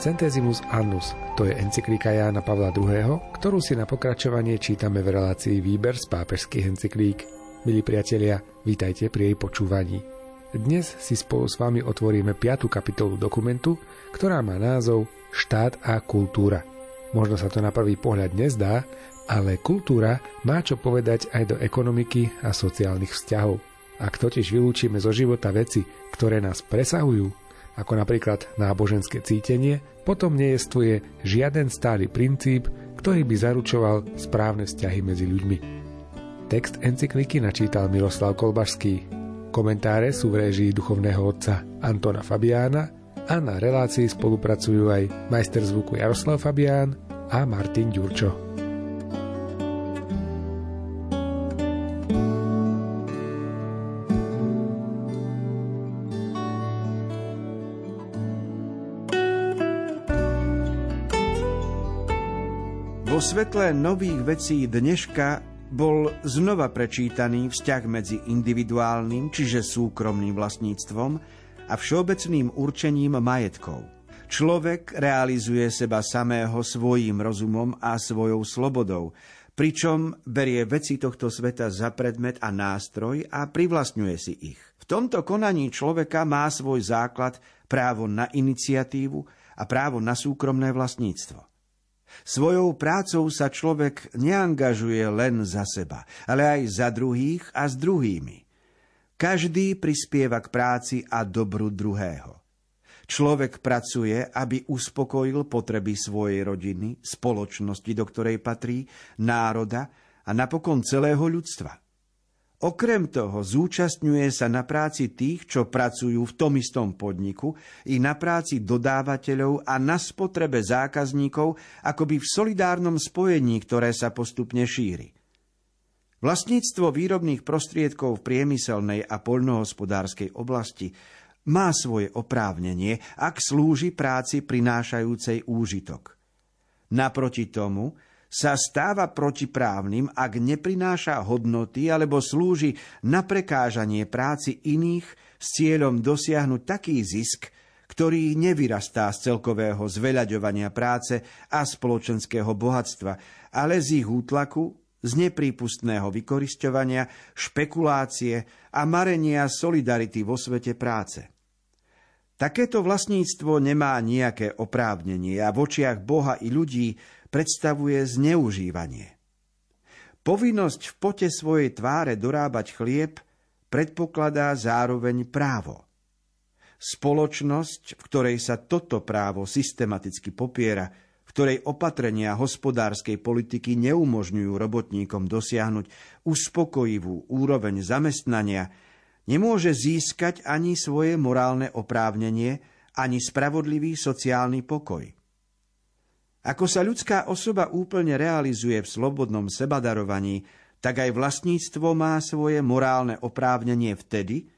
Centesimus Annus, to je encyklika Jána Pavla II., ktorú si na pokračovanie čítame v relácii Výber z pápežských encyklík. Milí priatelia, vítajte pri jej počúvaní. Dnes si spolu s vami otvoríme 5. kapitolu dokumentu, ktorá má názov Štát a kultúra. Možno sa to na prvý pohľad nezdá, ale kultúra má čo povedať aj do ekonomiky a sociálnych vzťahov. Ak totiž vylúčime zo života veci, ktoré nás presahujú, ako napríklad náboženské cítenie, potom nejestvuje žiaden stály princíp, ktorý by zaručoval správne vzťahy medzi ľuďmi. Text encykliky načítal Miroslav Kolbašský. Komentáre sú v réžii duchovného otca Antona Fabiána a na relácii spolupracujú aj majster zvuku Jaroslav Fabián a Martin Ďurčo. Svetle nových vecí dneška bol znova prečítaný vzťah medzi individuálnym, čiže súkromným vlastníctvom a všeobecným určením majetkov. Človek realizuje seba samého svojím rozumom a svojou slobodou, pričom berie veci tohto sveta za predmet a nástroj a privlastňuje si ich. V tomto konaní človeka má svoj základ právo na iniciatívu a právo na súkromné vlastníctvo. Svojou prácou sa človek neangažuje len za seba, ale aj za druhých a s druhými. Každý prispieva k práci a dobru druhého. Človek pracuje, aby uspokojil potreby svojej rodiny, spoločnosti, do ktorej patrí, národa a napokon celého ľudstva. Okrem toho zúčastňuje sa na práci tých, čo pracujú v tom istom podniku, i na práci dodávateľov a na spotrebe zákazníkov, akoby v solidárnom spojení, ktoré sa postupne šíri. Vlastníctvo výrobných prostriedkov v priemyselnej a poľnohospodárskej oblasti má svoje oprávnenie, ak slúži práci prinášajúcej úžitok. Naproti tomu, sa stáva protiprávnym, ak neprináša hodnoty alebo slúži na prekážanie práci iných s cieľom dosiahnuť taký zisk, ktorý nevyrastá z celkového zveľaďovania práce a spoločenského bohatstva, ale z ich útlaku, z neprípustného vykorisťovania, špekulácie a marenia solidarity vo svete práce. Takéto vlastníctvo nemá nejaké oprávnenie a v očiach Boha i ľudí predstavuje zneužívanie. Povinnosť v pote svojej tváre dorábať chlieb predpokladá zároveň právo. Spoločnosť, v ktorej sa toto právo systematicky popiera, v ktorej opatrenia hospodárskej politiky neumožňujú robotníkom dosiahnuť uspokojivú úroveň zamestnania, nemôže získať ani svoje morálne oprávnenie, ani spravodlivý sociálny pokoj. Ako sa ľudská osoba úplne realizuje v slobodnom sebadarovaní, tak aj vlastníctvo má svoje morálne oprávnenie vtedy,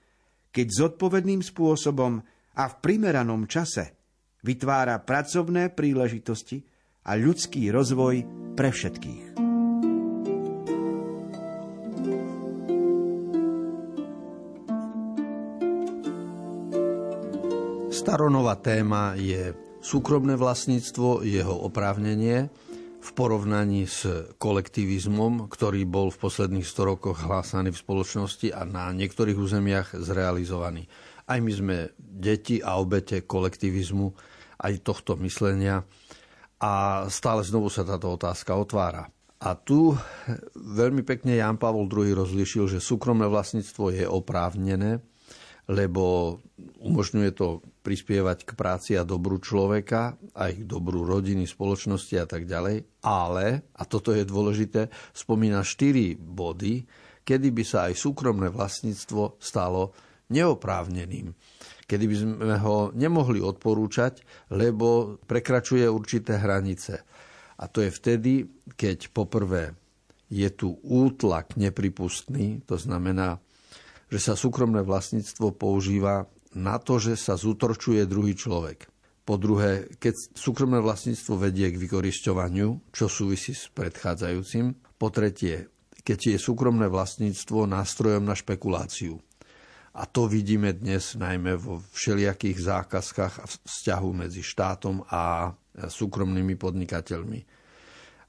keď zodpovedným spôsobom a v primeranom čase vytvára pracovné príležitosti a ľudský rozvoj pre všetkých. Staronová téma je súkromné vlastníctvo, jeho oprávnenie v porovnaní s kolektivizmom, ktorý bol v posledných 100 rokoch hlásaný v spoločnosti a na niektorých územiach zrealizovaný. Aj my sme deti a obete kolektivizmu, aj tohto myslenia a stále znovu sa táto otázka otvára. A tu veľmi pekne Jan Pavol II rozlišil, že súkromné vlastníctvo je oprávnené, lebo umožňuje to prispievať k práci a dobru človeka, aj k dobru rodiny, spoločnosti a tak ďalej. Ale, a toto je dôležité, spomína štyri body, kedy by sa aj súkromné vlastníctvo stalo neoprávneným. Kedy by sme ho nemohli odporúčať, lebo prekračuje určité hranice. A to je vtedy, keď poprvé je tu útlak nepripustný, to znamená, že sa súkromné vlastníctvo používa na to, že sa zutorčuje druhý človek. Po druhé, keď súkromné vlastníctvo vedie k vykorisťovaniu, čo súvisí s predchádzajúcim. Po tretie, keď je súkromné vlastníctvo nástrojom na špekuláciu. A to vidíme dnes najmä vo všelijakých zákazkách a vzťahu medzi štátom a súkromnými podnikateľmi.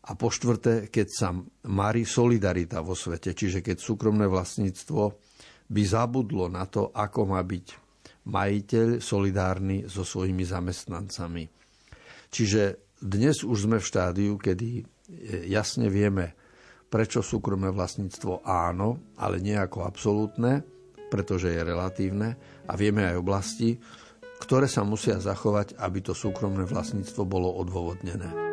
A po štvrté, keď sa marí solidarita vo svete, čiže keď súkromné vlastníctvo by zabudlo na to, ako má byť majiteľ solidárny so svojimi zamestnancami. Čiže dnes už sme v štádiu, kedy jasne vieme, prečo súkromné vlastníctvo áno, ale nie ako absolútne, pretože je relatívne a vieme aj oblasti, ktoré sa musia zachovať, aby to súkromné vlastníctvo bolo odôvodnené.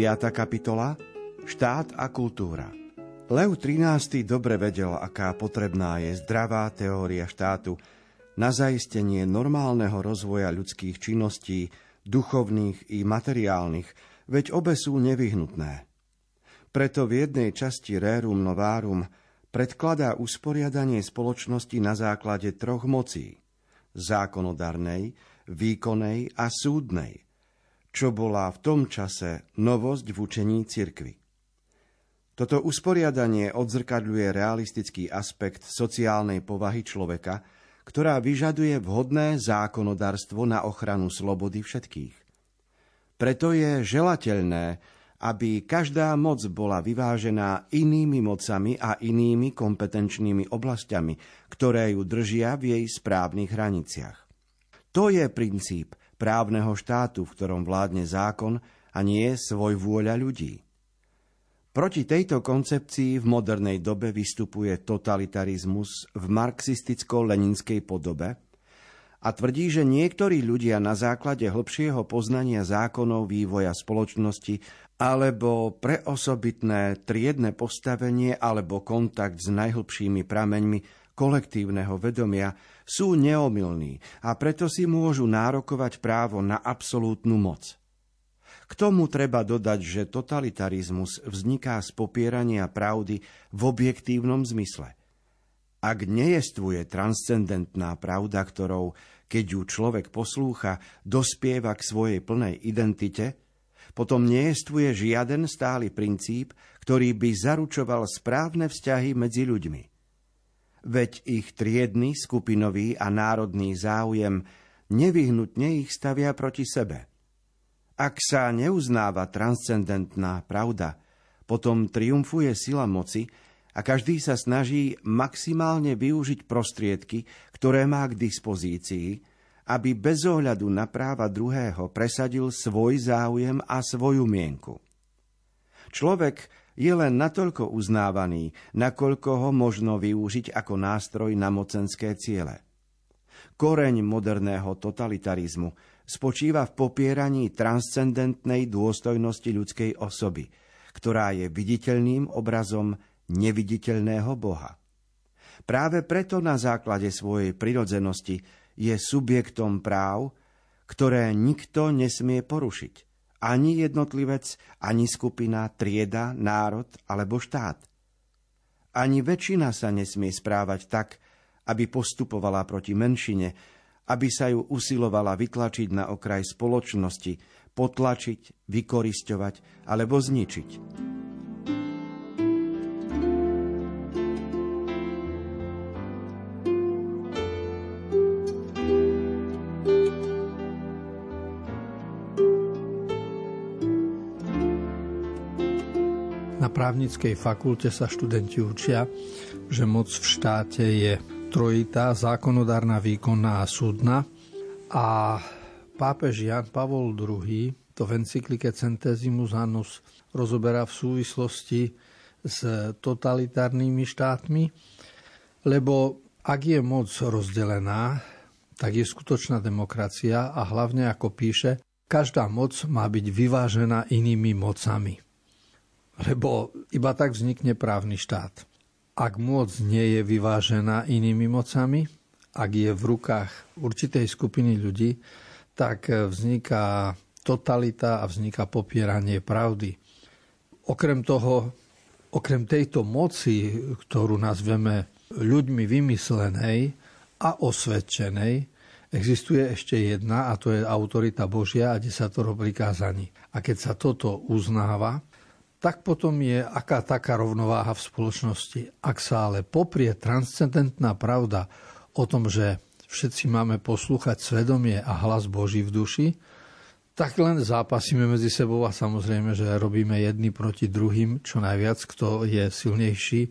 Piatá kapitola Štát a kultúra Lev XIII dobre vedel, aká potrebná je zdravá teória štátu na zaistenie normálneho rozvoja ľudských činností, duchovných i materiálnych, veď obe sú nevyhnutné. Preto v jednej časti Rerum Novarum predkladá usporiadanie spoločnosti na základe troch mocí – zákonodarnej, výkonnej a súdnej – čo bola v tom čase novosť v učení cirkvy. Toto usporiadanie odzrkadľuje realistický aspekt sociálnej povahy človeka, ktorá vyžaduje vhodné zákonodárstvo na ochranu slobody všetkých. Preto je želateľné, aby každá moc bola vyvážená inými mocami a inými kompetenčnými oblastiami, ktoré ju držia v jej správnych hraniciach. To je princíp, právneho štátu, v ktorom vládne zákon a nie svoj vôľa ľudí. Proti tejto koncepcii v modernej dobe vystupuje totalitarizmus v marxisticko-leninskej podobe a tvrdí, že niektorí ľudia na základe hlbšieho poznania zákonov vývoja spoločnosti alebo preosobitné triedne postavenie alebo kontakt s najhlbšími prameňmi kolektívneho vedomia sú neomilní a preto si môžu nárokovať právo na absolútnu moc. K tomu treba dodať, že totalitarizmus vzniká z popierania pravdy v objektívnom zmysle. Ak nejestvuje transcendentná pravda, ktorou, keď ju človek poslúcha, dospieva k svojej plnej identite, potom nejestvuje žiaden stály princíp, ktorý by zaručoval správne vzťahy medzi ľuďmi veď ich triedny, skupinový a národný záujem nevyhnutne ich stavia proti sebe. Ak sa neuznáva transcendentná pravda, potom triumfuje sila moci a každý sa snaží maximálne využiť prostriedky, ktoré má k dispozícii, aby bez ohľadu na práva druhého presadil svoj záujem a svoju mienku. Človek je len natoľko uznávaný, nakoľko ho možno využiť ako nástroj na mocenské ciele. Koreň moderného totalitarizmu spočíva v popieraní transcendentnej dôstojnosti ľudskej osoby, ktorá je viditeľným obrazom neviditeľného Boha. Práve preto na základe svojej prirodzenosti je subjektom práv, ktoré nikto nesmie porušiť – ani jednotlivec, ani skupina, trieda, národ alebo štát. Ani väčšina sa nesmie správať tak, aby postupovala proti menšine, aby sa ju usilovala vytlačiť na okraj spoločnosti, potlačiť, vykorisťovať alebo zničiť. Právnickej fakulte sa študenti učia, že moc v štáte je trojitá, zákonodárna, výkonná a súdna. A pápež Jan Pavol II to v encyklike Centesimus Annus rozoberá v súvislosti s totalitárnymi štátmi, lebo ak je moc rozdelená, tak je skutočná demokracia a hlavne, ako píše, každá moc má byť vyvážená inými mocami lebo iba tak vznikne právny štát. Ak moc nie je vyvážená inými mocami, ak je v rukách určitej skupiny ľudí, tak vzniká totalita a vzniká popieranie pravdy. Okrem toho, okrem tejto moci, ktorú nazveme ľuďmi vymyslenej a osvedčenej, existuje ešte jedna a to je autorita Božia a desatoro prikázaní. A keď sa toto uznáva, tak potom je aká taká rovnováha v spoločnosti. Ak sa ale poprie transcendentná pravda o tom, že všetci máme poslúchať svedomie a hlas Boží v duši, tak len zápasíme medzi sebou a samozrejme, že robíme jedni proti druhým, čo najviac, kto je silnejší,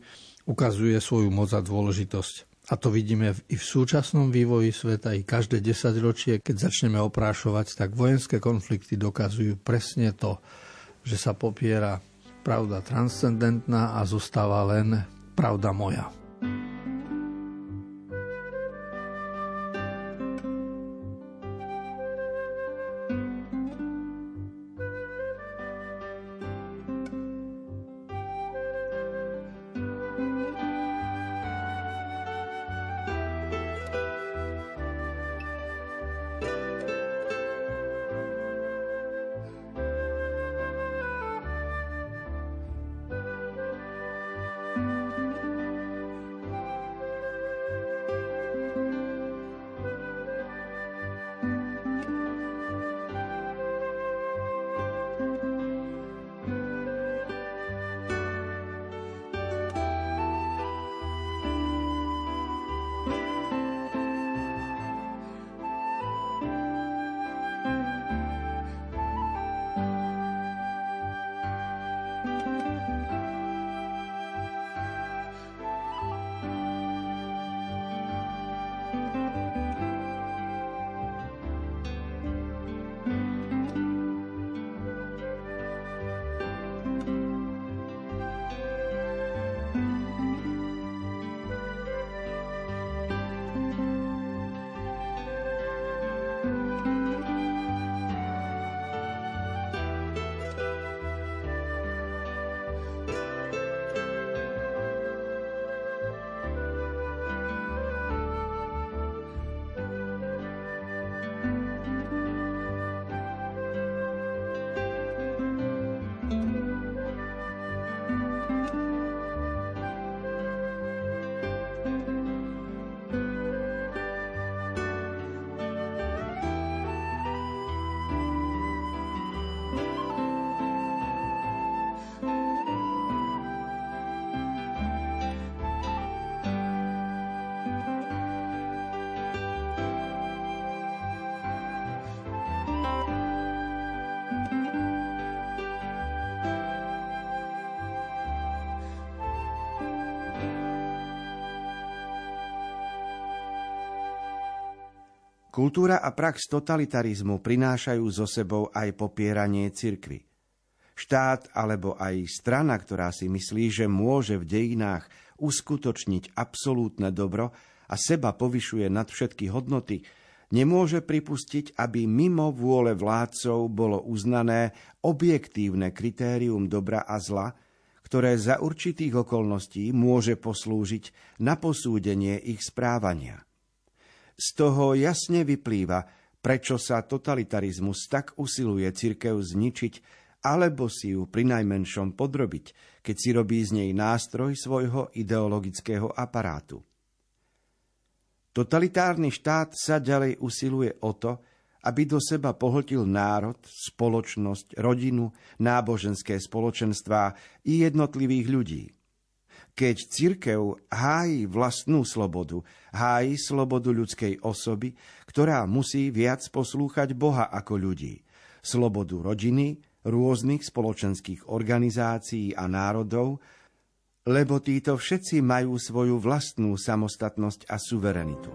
ukazuje svoju moc a dôležitosť. A to vidíme i v súčasnom vývoji sveta, i každé desaťročie, keď začneme oprášovať, tak vojenské konflikty dokazujú presne to, že sa popiera pravda transcendentná a zostáva len pravda moja. Kultúra a prax totalitarizmu prinášajú so sebou aj popieranie cirkvy. Štát alebo aj strana, ktorá si myslí, že môže v dejinách uskutočniť absolútne dobro a seba povyšuje nad všetky hodnoty, nemôže pripustiť, aby mimo vôle vládcov bolo uznané objektívne kritérium dobra a zla, ktoré za určitých okolností môže poslúžiť na posúdenie ich správania. Z toho jasne vyplýva, prečo sa totalitarizmus tak usiluje cirkev zničiť alebo si ju pri najmenšom podrobiť, keď si robí z nej nástroj svojho ideologického aparátu. Totalitárny štát sa ďalej usiluje o to, aby do seba pohltil národ, spoločnosť, rodinu, náboženské spoločenstvá i jednotlivých ľudí – keď cirkev hájí vlastnú slobodu, hájí slobodu ľudskej osoby, ktorá musí viac poslúchať Boha ako ľudí, slobodu rodiny, rôznych spoločenských organizácií a národov, lebo títo všetci majú svoju vlastnú samostatnosť a suverenitu.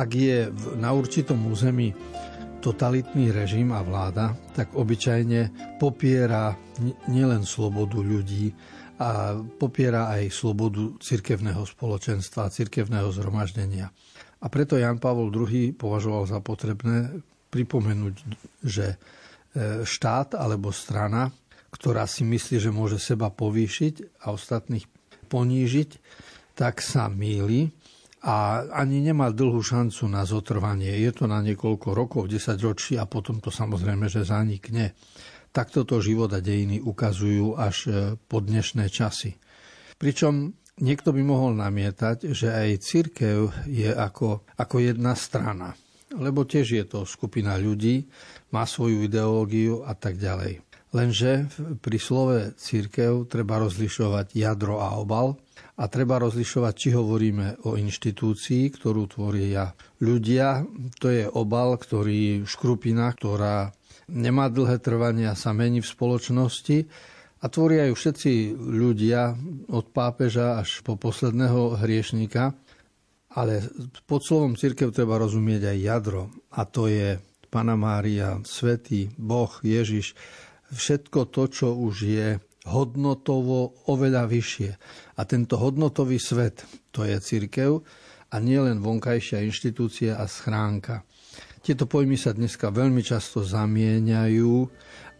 Ak je na určitom území totalitný režim a vláda, tak obyčajne popiera nielen slobodu ľudí, a popiera aj slobodu cirkevného spoločenstva, cirkevného zhromaždenia. A preto Jan Pavol II považoval za potrebné pripomenúť, že e, štát alebo strana, ktorá si myslí, že môže seba povýšiť a ostatných ponížiť, tak sa míli a ani nemá dlhú šancu na zotrvanie. Je to na niekoľko rokov, 10 ročí a potom to samozrejme, že zanikne. Takto to život a dejiny ukazujú až e, po dnešné časy. Pričom niekto by mohol namietať, že aj církev je ako, ako jedna strana. Lebo tiež je to skupina ľudí, má svoju ideológiu a tak ďalej. Lenže pri slove církev treba rozlišovať jadro a obal a treba rozlišovať, či hovoríme o inštitúcii, ktorú tvoria ľudia. To je obal, ktorý, škrupina, ktorá nemá dlhé trvanie a sa mení v spoločnosti a tvoria ju všetci ľudia od pápeža až po posledného hriešníka. Ale pod slovom církev treba rozumieť aj jadro a to je Pana Mária, Svetý, Boh, Ježiš, všetko to, čo už je hodnotovo oveľa vyššie. A tento hodnotový svet, to je církev a nielen vonkajšia inštitúcia a schránka. Tieto pojmy sa dneska veľmi často zamieňajú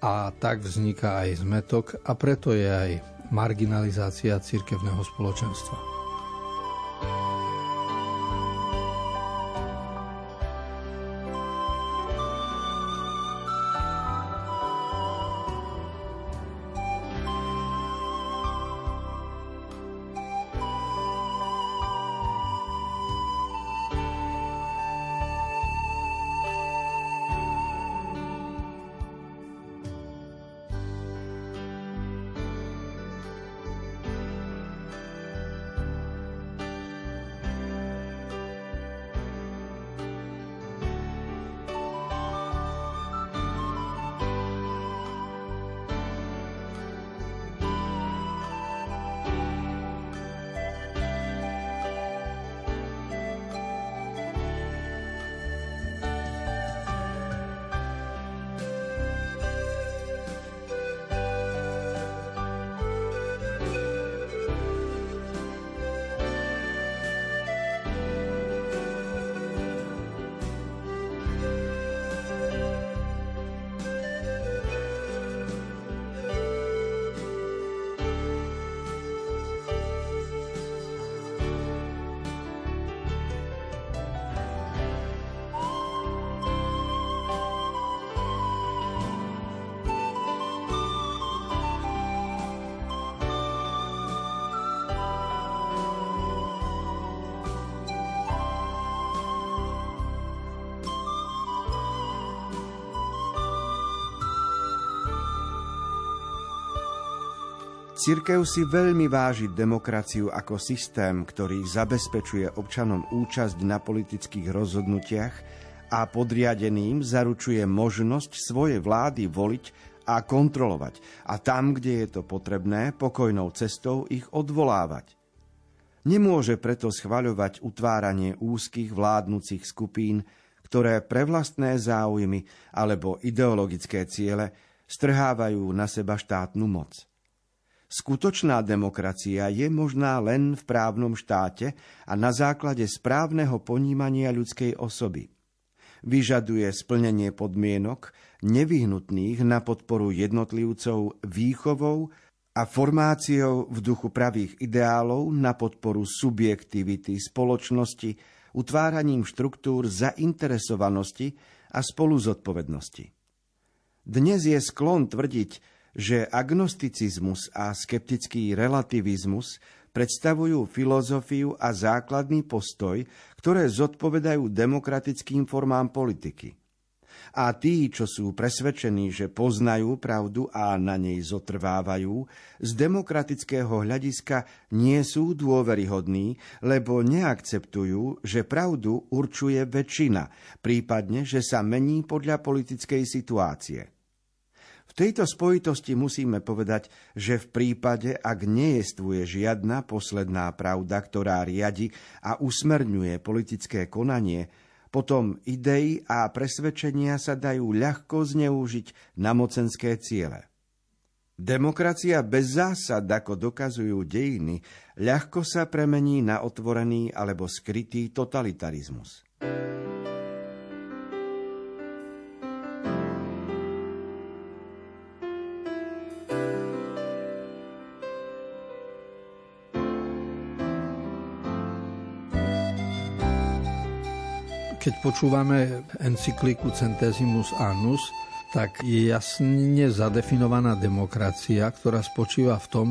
a tak vzniká aj zmetok a preto je aj marginalizácia cirkevného spoločenstva. Cirkev si veľmi váži demokraciu ako systém, ktorý zabezpečuje občanom účasť na politických rozhodnutiach a podriadeným zaručuje možnosť svoje vlády voliť a kontrolovať a tam, kde je to potrebné, pokojnou cestou ich odvolávať. Nemôže preto schvaľovať utváranie úzkých vládnúcich skupín, ktoré pre vlastné záujmy alebo ideologické ciele strhávajú na seba štátnu moc. Skutočná demokracia je možná len v právnom štáte a na základe správneho ponímania ľudskej osoby. Vyžaduje splnenie podmienok nevyhnutných na podporu jednotlivcov výchovou a formáciou v duchu pravých ideálov na podporu subjektivity spoločnosti, utváraním štruktúr zainteresovanosti a spoluzodpovednosti. Dnes je sklon tvrdiť, že agnosticizmus a skeptický relativizmus predstavujú filozofiu a základný postoj, ktoré zodpovedajú demokratickým formám politiky. A tí, čo sú presvedčení, že poznajú pravdu a na nej zotrvávajú, z demokratického hľadiska nie sú dôveryhodní, lebo neakceptujú, že pravdu určuje väčšina, prípadne, že sa mení podľa politickej situácie. V tejto spojitosti musíme povedať, že v prípade, ak nejestvuje žiadna posledná pravda, ktorá riadi a usmerňuje politické konanie, potom idei a presvedčenia sa dajú ľahko zneužiť na mocenské ciele. Demokracia bez zásad, ako dokazujú dejiny, ľahko sa premení na otvorený alebo skrytý totalitarizmus. Keď počúvame encykliku Centesimus Annus, tak je jasne zadefinovaná demokracia, ktorá spočíva v tom,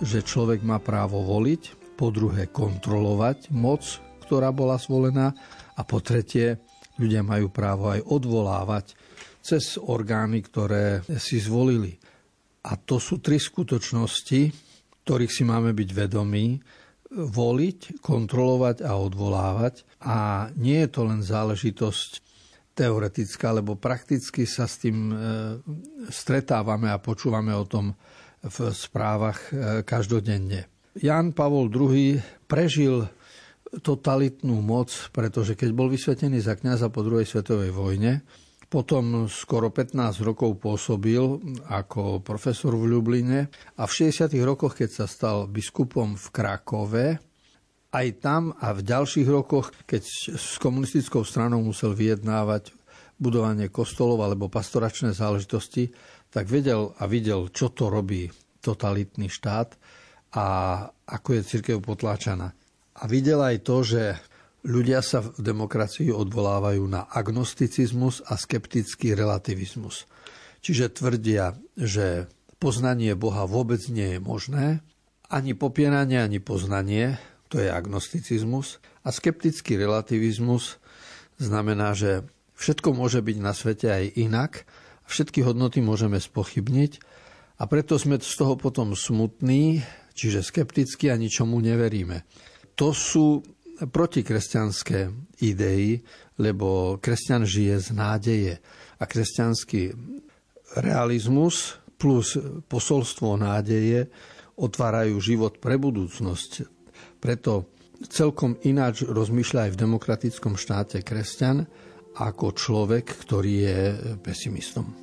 že človek má právo voliť, po druhé kontrolovať moc, ktorá bola zvolená a po tretie ľudia majú právo aj odvolávať cez orgány, ktoré si zvolili. A to sú tri skutočnosti, ktorých si máme byť vedomí, voliť, kontrolovať a odvolávať. A nie je to len záležitosť teoretická, lebo prakticky sa s tým e, stretávame a počúvame o tom v správach e, každodenne. Jan Pavol II prežil totalitnú moc, pretože keď bol vysvetený za kniaza po druhej svetovej vojne, potom skoro 15 rokov pôsobil ako profesor v Ljubline a v 60. rokoch, keď sa stal biskupom v Krakove, aj tam a v ďalších rokoch, keď s komunistickou stranou musel vyjednávať budovanie kostolov alebo pastoračné záležitosti, tak vedel a videl, čo to robí totalitný štát a ako je církev potláčaná. A videl aj to, že Ľudia sa v demokracii odvolávajú na agnosticizmus a skeptický relativizmus. Čiže tvrdia, že poznanie Boha vôbec nie je možné, ani popieranie, ani poznanie, to je agnosticizmus. A skeptický relativizmus znamená, že všetko môže byť na svete aj inak, všetky hodnoty môžeme spochybniť a preto sme z toho potom smutní, čiže skepticky a ničomu neveríme. To sú protikresťanské idei, lebo kresťan žije z nádeje. A kresťanský realizmus plus posolstvo nádeje otvárajú život pre budúcnosť. Preto celkom ináč rozmýšľa aj v demokratickom štáte kresťan ako človek, ktorý je pesimistom.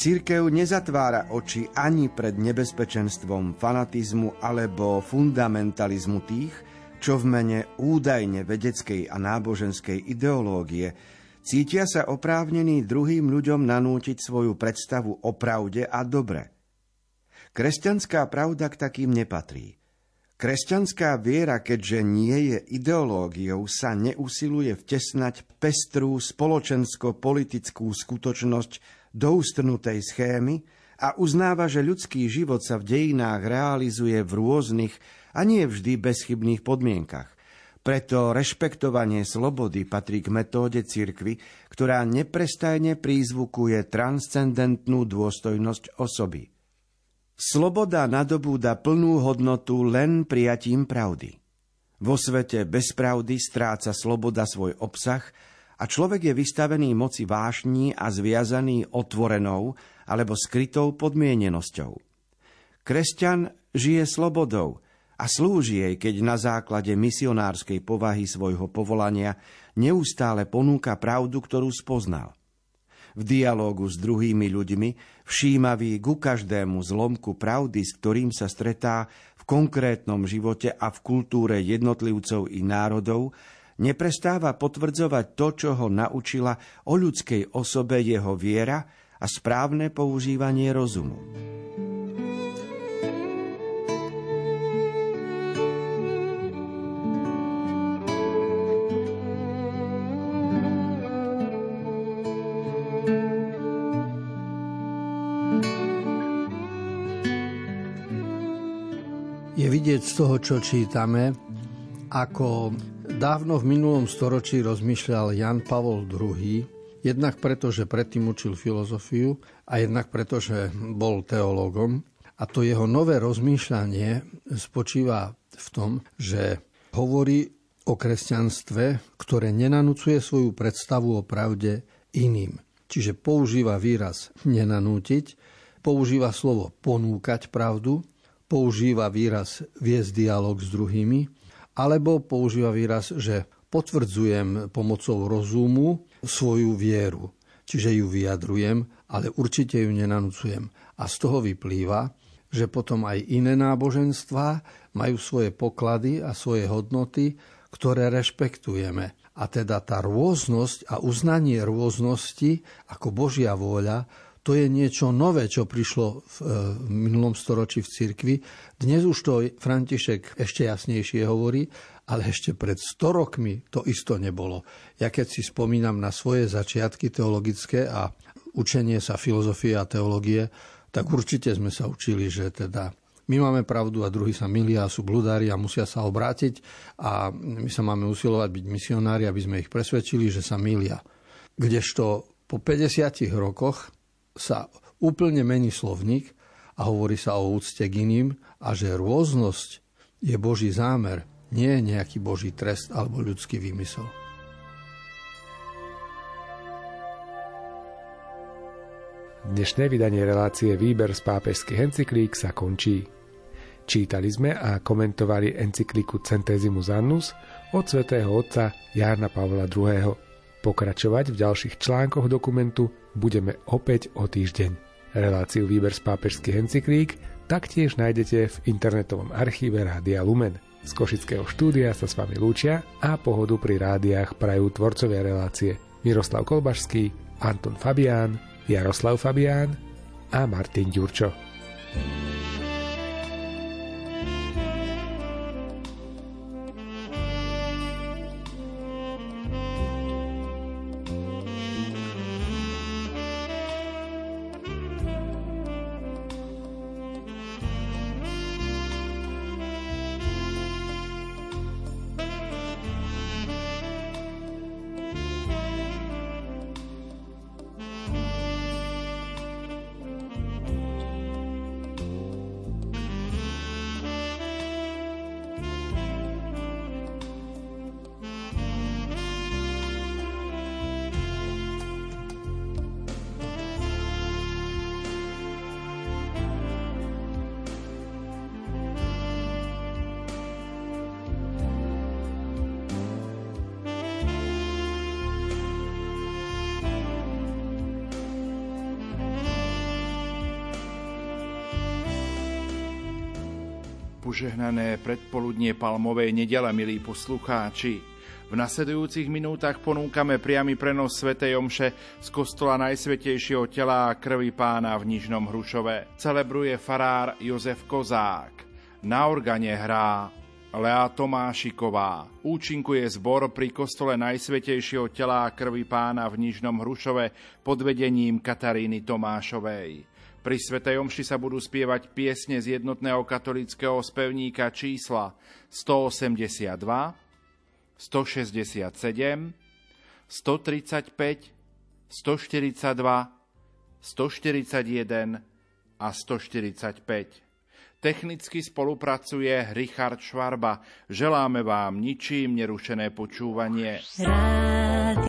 Církev nezatvára oči ani pred nebezpečenstvom fanatizmu alebo fundamentalizmu tých, čo v mene údajne vedeckej a náboženskej ideológie cítia sa oprávnení druhým ľuďom nanútiť svoju predstavu o pravde a dobre. Kresťanská pravda k takým nepatrí. Kresťanská viera, keďže nie je ideológiou, sa neusiluje vtesnať pestrú spoločensko-politickú skutočnosť do ústrnutej schémy a uznáva, že ľudský život sa v dejinách realizuje v rôznych a nie vždy bezchybných podmienkach. Preto rešpektovanie slobody patrí k metóde cirkvy, ktorá neprestajne prízvukuje transcendentnú dôstojnosť osoby. Sloboda nadobúda plnú hodnotu len prijatím pravdy. Vo svete bez pravdy stráca sloboda svoj obsah a človek je vystavený moci vášní a zviazaný otvorenou alebo skrytou podmienenosťou. Kresťan žije slobodou a slúži jej, keď na základe misionárskej povahy svojho povolania neustále ponúka pravdu, ktorú spoznal. V dialógu s druhými ľuďmi, všímavý ku každému zlomku pravdy, s ktorým sa stretá v konkrétnom živote a v kultúre jednotlivcov i národov, neprestáva potvrdzovať to, čo ho naučila o ľudskej osobe jeho viera a správne používanie rozumu. Je vidieť z toho, čo čítame, ako Dávno v minulom storočí rozmýšľal Jan Pavol II, jednak preto, že predtým učil filozofiu a jednak preto, že bol teológom. A to jeho nové rozmýšľanie spočíva v tom, že hovorí o kresťanstve, ktoré nenanúcuje svoju predstavu o pravde iným. Čiže používa výraz nenanútiť, používa slovo ponúkať pravdu, používa výraz viesť dialog s druhými alebo používa výraz, že potvrdzujem pomocou rozumu svoju vieru. Čiže ju vyjadrujem, ale určite ju nenanúcujem. A z toho vyplýva, že potom aj iné náboženstvá majú svoje poklady a svoje hodnoty, ktoré rešpektujeme. A teda tá rôznosť a uznanie rôznosti ako Božia vôľa to je niečo nové, čo prišlo e, v minulom storočí v cirkvi. Dnes už to František ešte jasnejšie hovorí, ale ešte pred 100 rokmi to isto nebolo. Ja keď si spomínam na svoje začiatky teologické a učenie sa filozofie a teológie, tak určite sme sa učili, že teda my máme pravdu a druhí sa milia sú bludári a musia sa obrátiť a my sa máme usilovať byť misionári, aby sme ich presvedčili, že sa milia. Kdežto po 50 rokoch sa úplne mení slovník a hovorí sa o úcte k iným a že rôznosť je Boží zámer, nie je nejaký Boží trest alebo ľudský výmysel. Dnešné vydanie relácie Výber z pápežských encyklík sa končí. Čítali sme a komentovali encykliku Centesimus Annus od svätého otca Járna Pavla II. Pokračovať v ďalších článkoch dokumentu budeme opäť o týždeň. Reláciu Výber z pápežských encyklík taktiež nájdete v internetovom archíve Rádia Lumen. Z Košického štúdia sa s vami lúčia a pohodu pri rádiách prajú tvorcovia relácie Miroslav Kolbašský, Anton Fabián, Jaroslav Fabián a Martin Ďurčo. Požehnané predpoludnie palmovej nedele, milí poslucháči. V nasledujúcich minútach ponúkame priamy prenos Svetej Omše z kostola Najsvetejšieho tela a krvi pána v Nižnom Hrušove. Celebruje farár Jozef Kozák. Na organe hrá Lea Tomášiková. Účinkuje zbor pri kostole Najsvetejšieho tela a krvi pána v Nižnom Hrušove pod vedením Kataríny Tomášovej. Pri Svetej Omši sa budú spievať piesne z jednotného katolického spevníka čísla 182, 167, 135, 142, 141 a 145. Technicky spolupracuje Richard Švarba. Želáme vám ničím nerušené počúvanie.